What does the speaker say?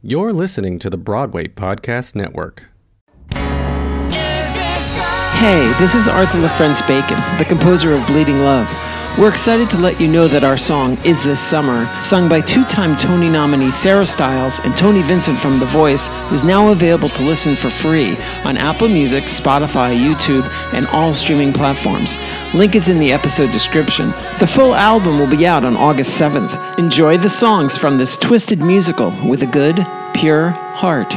You're listening to the Broadway Podcast Network. Hey, this is Arthur Lafrentz Bacon, the composer of Bleeding Love. We're excited to let you know that our song, Is This Summer, sung by two time Tony nominee Sarah Stiles and Tony Vincent from The Voice, is now available to listen for free on Apple Music, Spotify, YouTube, and all streaming platforms. Link is in the episode description. The full album will be out on August 7th. Enjoy the songs from this twisted musical with a good, pure heart.